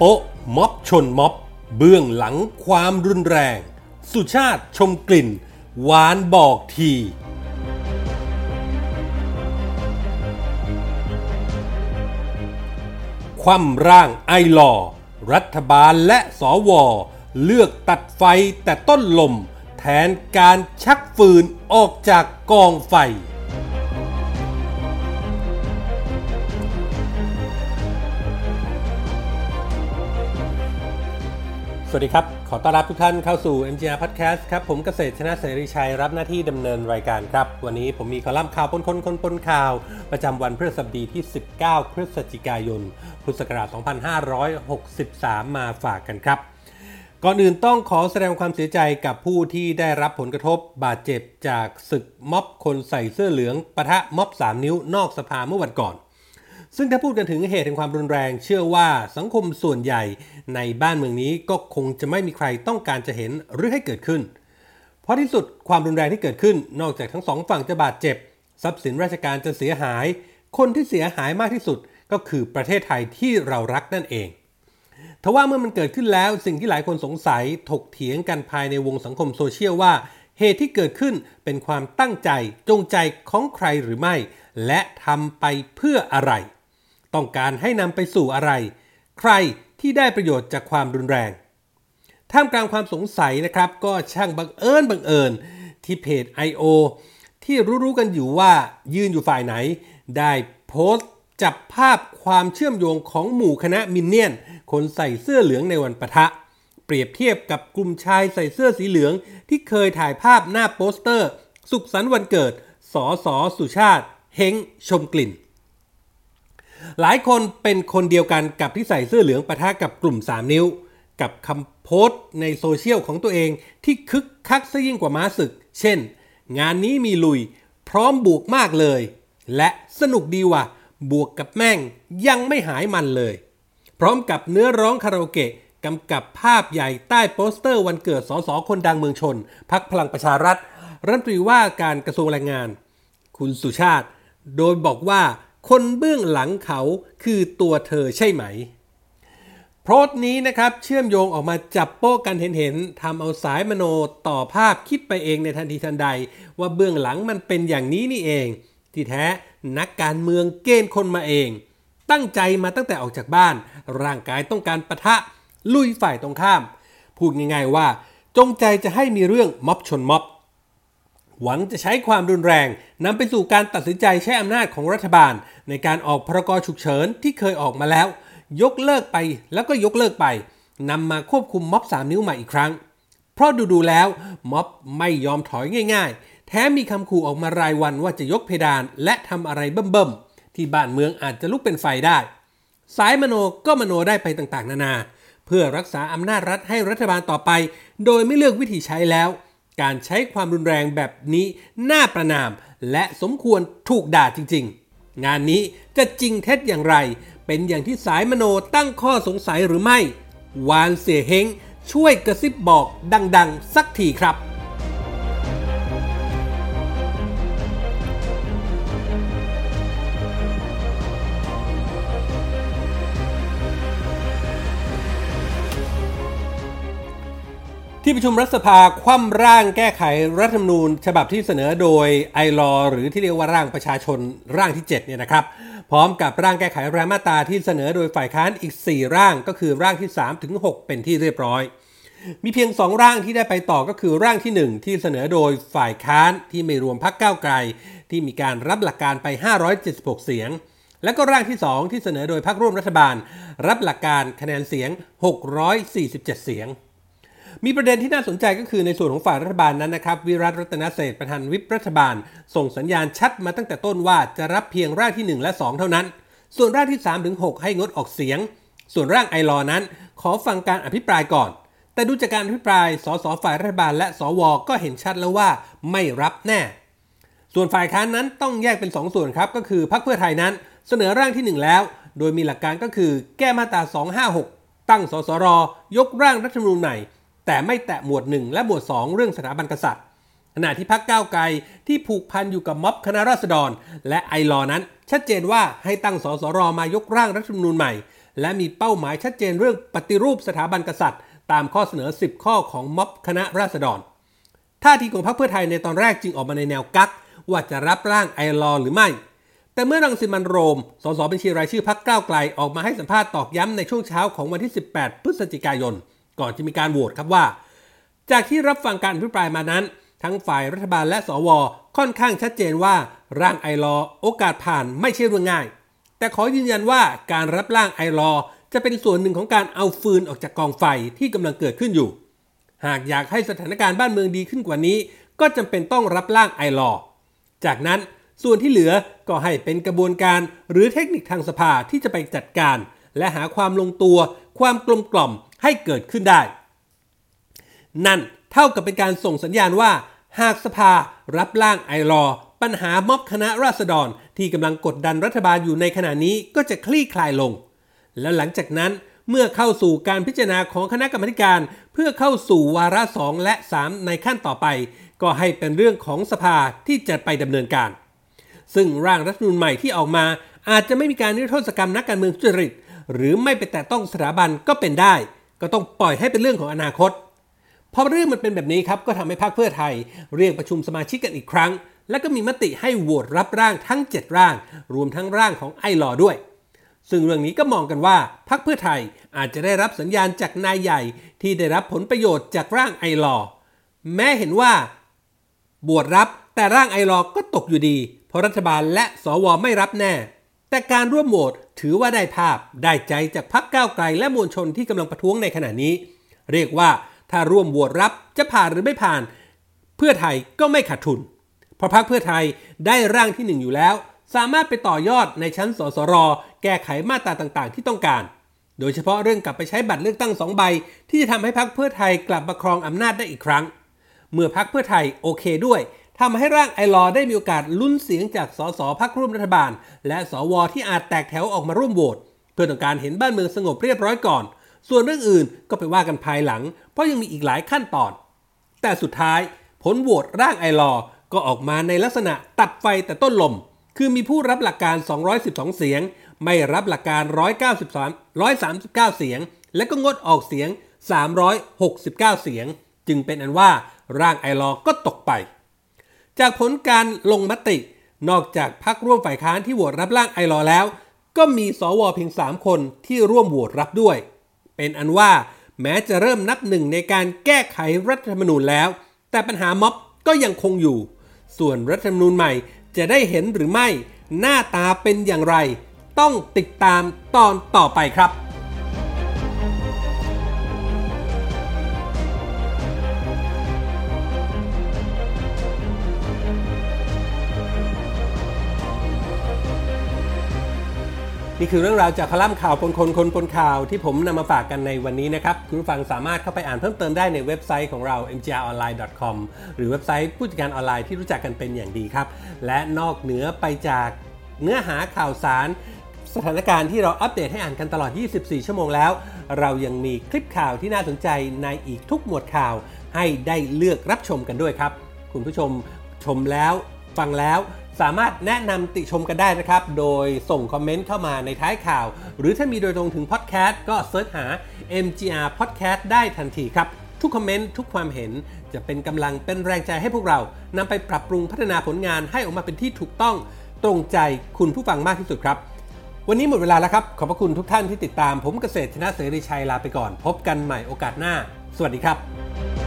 โป๊ะม็อบชนม็อบ เบื้องหลังความรุนแรง สุชาติชมกลิ่น หวานบอกที คว่ำร่างไอลอรัฐบาลและสวเลือกตัดไฟแต่ต้นลม แทนการชักฟืนออกจากกองไฟ สวัสดีครับ ขอต้อนรับทุกท่านเข้าสู่ MGR Podcast ครับ ผมเกษตรชนะเสรีชัยรับหน้าที่ดำเนินรายการครับ วันนี้ผมมีคอลัมน์ข่าวปนคนคนปนข่าว ประจำวันพฤหัสบดีที่ 19 พฤศจิกายน พุทธศักราช 2563 มาฝากกันครับ ก่อนอื่นต้องขอแสดงความเสียใจกับผู้ที่ได้รับผลกระทบบาดเจ็บจากศึกม็อบคนใส่เสื้อเหลืองปะทะม็อบ 3 นิ้วนอกสภาเมื่อวันก่อน ซึ่งถ้าพูดกันถึงเหตุแห่งความรุนแรง เชื่อว่าสังคมส่วนใหญ่ในบ้านเมืองนี้ก็คงจะไม่มีใครต้องการจะเห็นหรือให้เกิดขึ้น เพราะที่สุดความรุนแรงที่เกิดขึ้น นอกจากทั้งสองฝั่งจะบาดเจ็บ ทรัพย์สินราชการจะเสียหาย คนที่เสียหายมากที่สุดก็คือประเทศไทยที่เรารักนั่นเองทว่าเมื่อมันเกิดขึ้นแล้วสิ่งที่หลายคนสงสัยถกเถียงกันภายในวงสังคมโซเชียลว่า เหตุที่เกิดขึ้นเป็นความตั้งใจจงใจของใครหรือไม่ และทำไปเพื่ออะไร ต้องการให้นำไปสู่อะไร ใครที่ได้ประโยชน์จากความรุนแรง ท่ามกลางความสงสัยนะครับก็ช่างบังเอิญบังเอิญที่เพจ I.O. ที่รู้ๆกันอยู่ว่ายืนอยู่ฝ่ายไหน ได้โพสต์จับภาพความเชื่อมโยงของหมู่คณะมินเนี่ยน คนใส่เสื้อเหลืองในวันปะทะ เปรียบเทียบกับกลุ่มชายใส่เสื้อสีเหลือง ที่เคยถ่ายภาพหน้าโปสเตอร์ สุขสันต์วันเกิดสอสอสุชาติ เฮงชมกลิ่น หลายคนเป็นคนเดียวกันกับที่ใส่เสื้อเหลืองปะทะกับกลุ่ม 3 นิ้ว กับคำโพสต์ในโซเชียลของตัวเองที่คึกคักซะยิ่งกว่าม้าศึก เช่น งานนี้มีลุย พร้อมบวกมากเลย และสนุกดีว่ะ บวกกับแม่งยังไม่หายมันเลย พร้อมกับเนื้อร้องคาราโอเกะกำกับภาพใหญ่ใต้โปสเตอร์วันเกิดสสคนดังเมืองชน พักพลังประชารัฐ รัฐมนตรีว่าการกระทรวงแรงงาน คุณสุชาติ โดยบอกว่า คนเบื้องหลังเขาคือตัวเธอใช่ไหม โพสต์นี้นะครับเชื่อมโยงออกมาจับโป้กันเห็นๆทำเอาสายมโนต่อภาพคิดไปเองในทันทีทันใด ว่าเบื้องหลังมันเป็นอย่างนี้นี่เอง ที่แท้นักการเมืองเกณฑ์คนมาเอง ตั้งใจมาตั้งแต่ออกจากบ้าน ร่างกายต้องการปะทะลุยฝ่ายตรงข้าม พูดง่ายๆว่า จงใจจะให้มีเรื่องม็อบชนม็อบ หวังจะใช้ความรุนแรงนำไปสู่การตัดสินใจใช้อำนาจของรัฐบาล ในการออกพรกฉุกเฉินที่เคยออกมาแล้ว ยกเลิกไปแล้วก็ยกเลิกไปนำมาควบคุมม็อบ 3 นิ้วใหม่อีกครั้ง เพราะดูๆแล้วม็อบไม่ยอมถอยง่ายๆ แถมมีคำขู่ออกมารายวันว่าจะยกเพดานและทำอะไรเบิ่มๆ ที่บ้านเมืองอาจจะลุกเป็นไฟได้ สายมโนก็มโนได้ไปต่างๆ นานา เพื่อรักษาอำนาจรัฐให้รัฐบาลต่อไป โดยไม่เลือกวิธีใช้แล้ว การใช้ความรุนแรงแบบนี้น่าประนาม และสมควรถูกด่าจริง ๆ งานนี้จะจริงเท็จอย่างไร เป็นอย่างที่สายมโนตั้งข้อสงสัยหรือไม่ วานเสียเฮงช่วยกระซิบบอกดัง ๆ สักทีครับ ที่ประชุมรัฐสภาคว่ำร่างแก้ไขรัฐธรรมนูญ ฉบับที่เสนอโดยไอรอหรือที่เรียกว่าร่างประชาชนร่างที่7เนี่ยนะครับ พร้อมกับร่างแก้ไขรายมาตราที่เสนอโดยฝ่ายค้านอีก 4 ร่างก็คือร่างที่3ถึง6เป็นที่เรียบร้อย มีเพียง 2 ร่างที่ได้ไปต่อก็คือร่างที่ 1 ที่เสนอโดยฝ่ายค้านที่ไม่รวมพักก้าวไกล ที่มีการรับหลักการไป 576 เสียงและก็ร่างที่ 2 ที่เสนอโดยพรรคร่วมรัฐบาล รับหลักการคะแนนเสียง 647 เสียง มีประเด็นที่น่าสนใจก็คือในส่วนของฝ่ายรัฐบาลนั้นนะครับ วิรัตรัตนเศษประธานวิปรัฐบาล ส่งสัญญาณชัดมาตั้งแต่ต้นว่าจะรับเพียงร่างที่ 1 และ 2 เท่านั้น ส่วนร่างที่ 3 ถึง 6 ให้งดออกเสียง ส่วนร่างไอรอนั้น ขอฟังการอภิปรายก่อน แต่ดูจากการอภิปราย สสฝ่ายรัฐบาลและสวก็เห็นชัดแล้วว่าไม่รับแน่ ส่วนฝ่ายค้านนั้นต้องแยกเป็น 2 ส่วนครับก็คือพรรคเพื่อไทยนั้น เสนอร่างที่ 1 แล้ว โดยมีหลักการก็คือ แก้มาตรา256 ตั้งสสรยกร่างรัฐธรรมนูญใหม่ แต่ไม่แตะหมวด 1 และหมวด 2 เรื่องสถาบันกษัตริย์ ขณะที่พรรคก้าวไกลที่ผูกพันอยู่กับม็อบคณะราษฎร และไอรอนั้น ชัดเจนว่าให้ตั้งสสรมายกร่างรัฐธรรมนูญใหม่ และมีเป้าหมายชัดเจนเรื่องปฏิรูปสถาบันกษัตริย์ ตามข้อเสนอ 10 ข้อของม็อบคณะราษฎรท่าทีของพรรคเพื่อไทยในตอนแรกจึงออกมาในแนวกักว่าจะรับร่างไอรอหรือไม่ แต่เมื่อรังสิมันโรม สสบัญชีรายชื่อพรรคก้าวไกลออกมาให้สัมภาษณ์ตอกย้ำในช่วงเช้าของวันที่ 18 พฤศจิกายน ก่อนจะมีการโหวตครับว่า จากที่รับฟังการอภิปรายมานั้น ทั้งฝ่ายรัฐบาลและสว ค่อนข้างชัดเจนว่าร่างไอรอโอกาสผ่านไม่ใช่เรื่องง่าย แต่ขอยืนยันว่าการรับร่างไอรอจะเป็นส่วนหนึ่งของการเอาฟืนออกจากกองไฟที่กำลังเกิดขึ้นอยู่ หากอยากให้สถานการณ์บ้านเมืองดีขึ้นกว่านี้ ก็จำเป็นต้องรับร่างไอรอจากนั้นส่วนที่เหลือก็ให้เป็นกระบวนการหรือเทคนิคทางสภาที่จะไปจัดการ และหาความลงตัว ความกลมกล่อม ให้เกิดขึ้นได้ นั่นเท่ากับเป็นการส่งสัญญาณว่า หากสภารับร่างไอรอ ปัญหาม็อบคณะราษฎรที่กำลังกดดันรัฐบาลอยู่ในขณะนี้ก็จะคลี่คลายลง แล้วหลังจากนั้นเมื่อเข้าสู่การพิจารณาของคณะกรรมการ เพื่อเข้าสู่วาระสองและ 3 ในขั้นต่อไป ก็ให้เป็นเรื่องของสภาที่จะไปดำเนินการ ซึ่งร่างรัฐธรรมนูญใหม่ที่ออกมา อาจจะไม่มีการนิรโทษกรรมนักการเมืองทุจริต หรือไม่ไปแตะต้องสถาบันก็เป็นได้ ก็ต้องปล่อยให้เป็นเรื่องของอนาคตพอเรื่องมันเป็นแบบนี้ครับก็ทำให้พรรคเพื่อไทย เรียกประชุมสมาชิกกันอีกครั้ง และก็มีมติให้โหวตรับร่างทั้ง 7 ร่าง รวมทั้งร่างของไอหลอด้วย ซึ่งเรื่องนี้ก็มองกันว่าพรรคเพื่อไทยอาจจะได้รับสัญญาณจากนายใหญ่ที่ได้รับผลประโยชน์จากร่างไอหลอแม้เห็นว่าบวชรับแต่ร่างไอรอก็ตกอยู่ดี เพราะรัฐบาลและสวไม่รับแน่ แต่การร่วมโหวตถือว่าได้ภาพได้ใจจากพรรคก้าวไกลและมวลชนที่กำลังประท้วงในขณะนี้ เรียกว่าถ้าร่วมโหวตรับจะผ่านหรือไม่ผ่าน เพื่อไทยก็ไม่ขาดทุน เพราะพรรคเพื่อไทยได้ร่างที่1อยู่แล้ว สามารถไปต่อยอดในชั้นสสร แก้ไขมาตราต่างๆ ที่ต้องการ โดยเฉพาะเรื่องกลับไปใช้บัตรเลือกตั้งสองใบ ที่จะทำให้พรรคเพื่อไทยกลับมาครองอำนาจได้อีกครั้ง เมื่อพรรคเพื่อไทยโอเคด้วย ทำให้ร่างไอรอได้มีโอกาสลุ้นเสียงจากสสพักร่วมรัฐบาล และสวที่อาจแตกแถวออกมาร่วมโหวตเพื่อต้องการเห็นบ้านเมืองสงบเรียบร้อยก่อน ส่วนเรื่องอื่นก็ไปว่ากันภายหลัง เพราะยังมีอีกหลายขั้นตอน แต่สุดท้ายผลโหวตร่างไอรอก็ออกมาในลักษณะตัดไฟแต่ต้นลม คือมีผู้รับหลักการ 212 เสียง ไม่รับหลักการ 193 139 เสียง และก็งดออกเสียง 369 เสียง จึงเป็นอันว่าร่างไอรอก็ตกไป จากผลการลงมติ นอกจากพักร่วมฝ่ายค้านที่โหวตรับร่างไอรอแล้ว ก็มีสวเพียง 3 คนที่ร่วมโหวตรับด้วย เป็นอันว่าแม้จะเริ่มนับหนึ่งในการแก้ไขรัฐธรรมนูญแล้ว แต่ปัญหาม็อบก็ยังคงอยู่ ส่วนรัฐธรรมนูญใหม่จะได้เห็นหรือไม่ หน้าตาเป็นอย่างไร ต้องติดตามตอนต่อไปครับ นี่คือเรื่องราวจากคอลัมน์ข่าวปนคนคนปนข่าวที่ผมนำมาฝากกันในวันนี้นะครับ คุณผู้ฟังสามารถเข้าไปอ่านเพิ่มเติมได้ในเว็บไซต์ของเรา mgronline.com หรือเว็บไซต์ผู้จัดการออนไลน์ที่รู้จักกันเป็นอย่างดีครับ และนอกเหนือไปจากเนื้อหาข่าวสารสถานการณ์ที่เราอัปเดตให้อ่านกันตลอด 24 ชั่วโมงแล้ว เรายังมีคลิปข่าวที่น่าสนใจในอีกทุกหมวดข่าว ให้ได้เลือกรับชมกันด้วยครับ คุณผู้ชมชมแล้วฟังแล้ว สามารถแนะนำติชมกันได้นะครับ โดยส่งคอมเมนต์เข้ามาในท้ายข่าว หรือถ้ามีโดยตรงถึงพอดแคสต์ก็ search หา MGR Podcast ได้ทันทีครับ ทุกคอมเมนต์ทุกความเห็นจะเป็นกำลังเป็นแรงใจให้พวกเรานำไปปรับปรุงพัฒนาผลงานให้ออกมาเป็นที่ถูกต้องตรงใจคุณผู้ฟังมากที่สุดครับ วันนี้หมดเวลาแล้วครับ ขอบพระคุณทุกท่านที่ติดตามผมเกษตรชนะเสรีชัยลาไปก่อน พบกันใหม่โอกาสหน้า สวัสดีครับ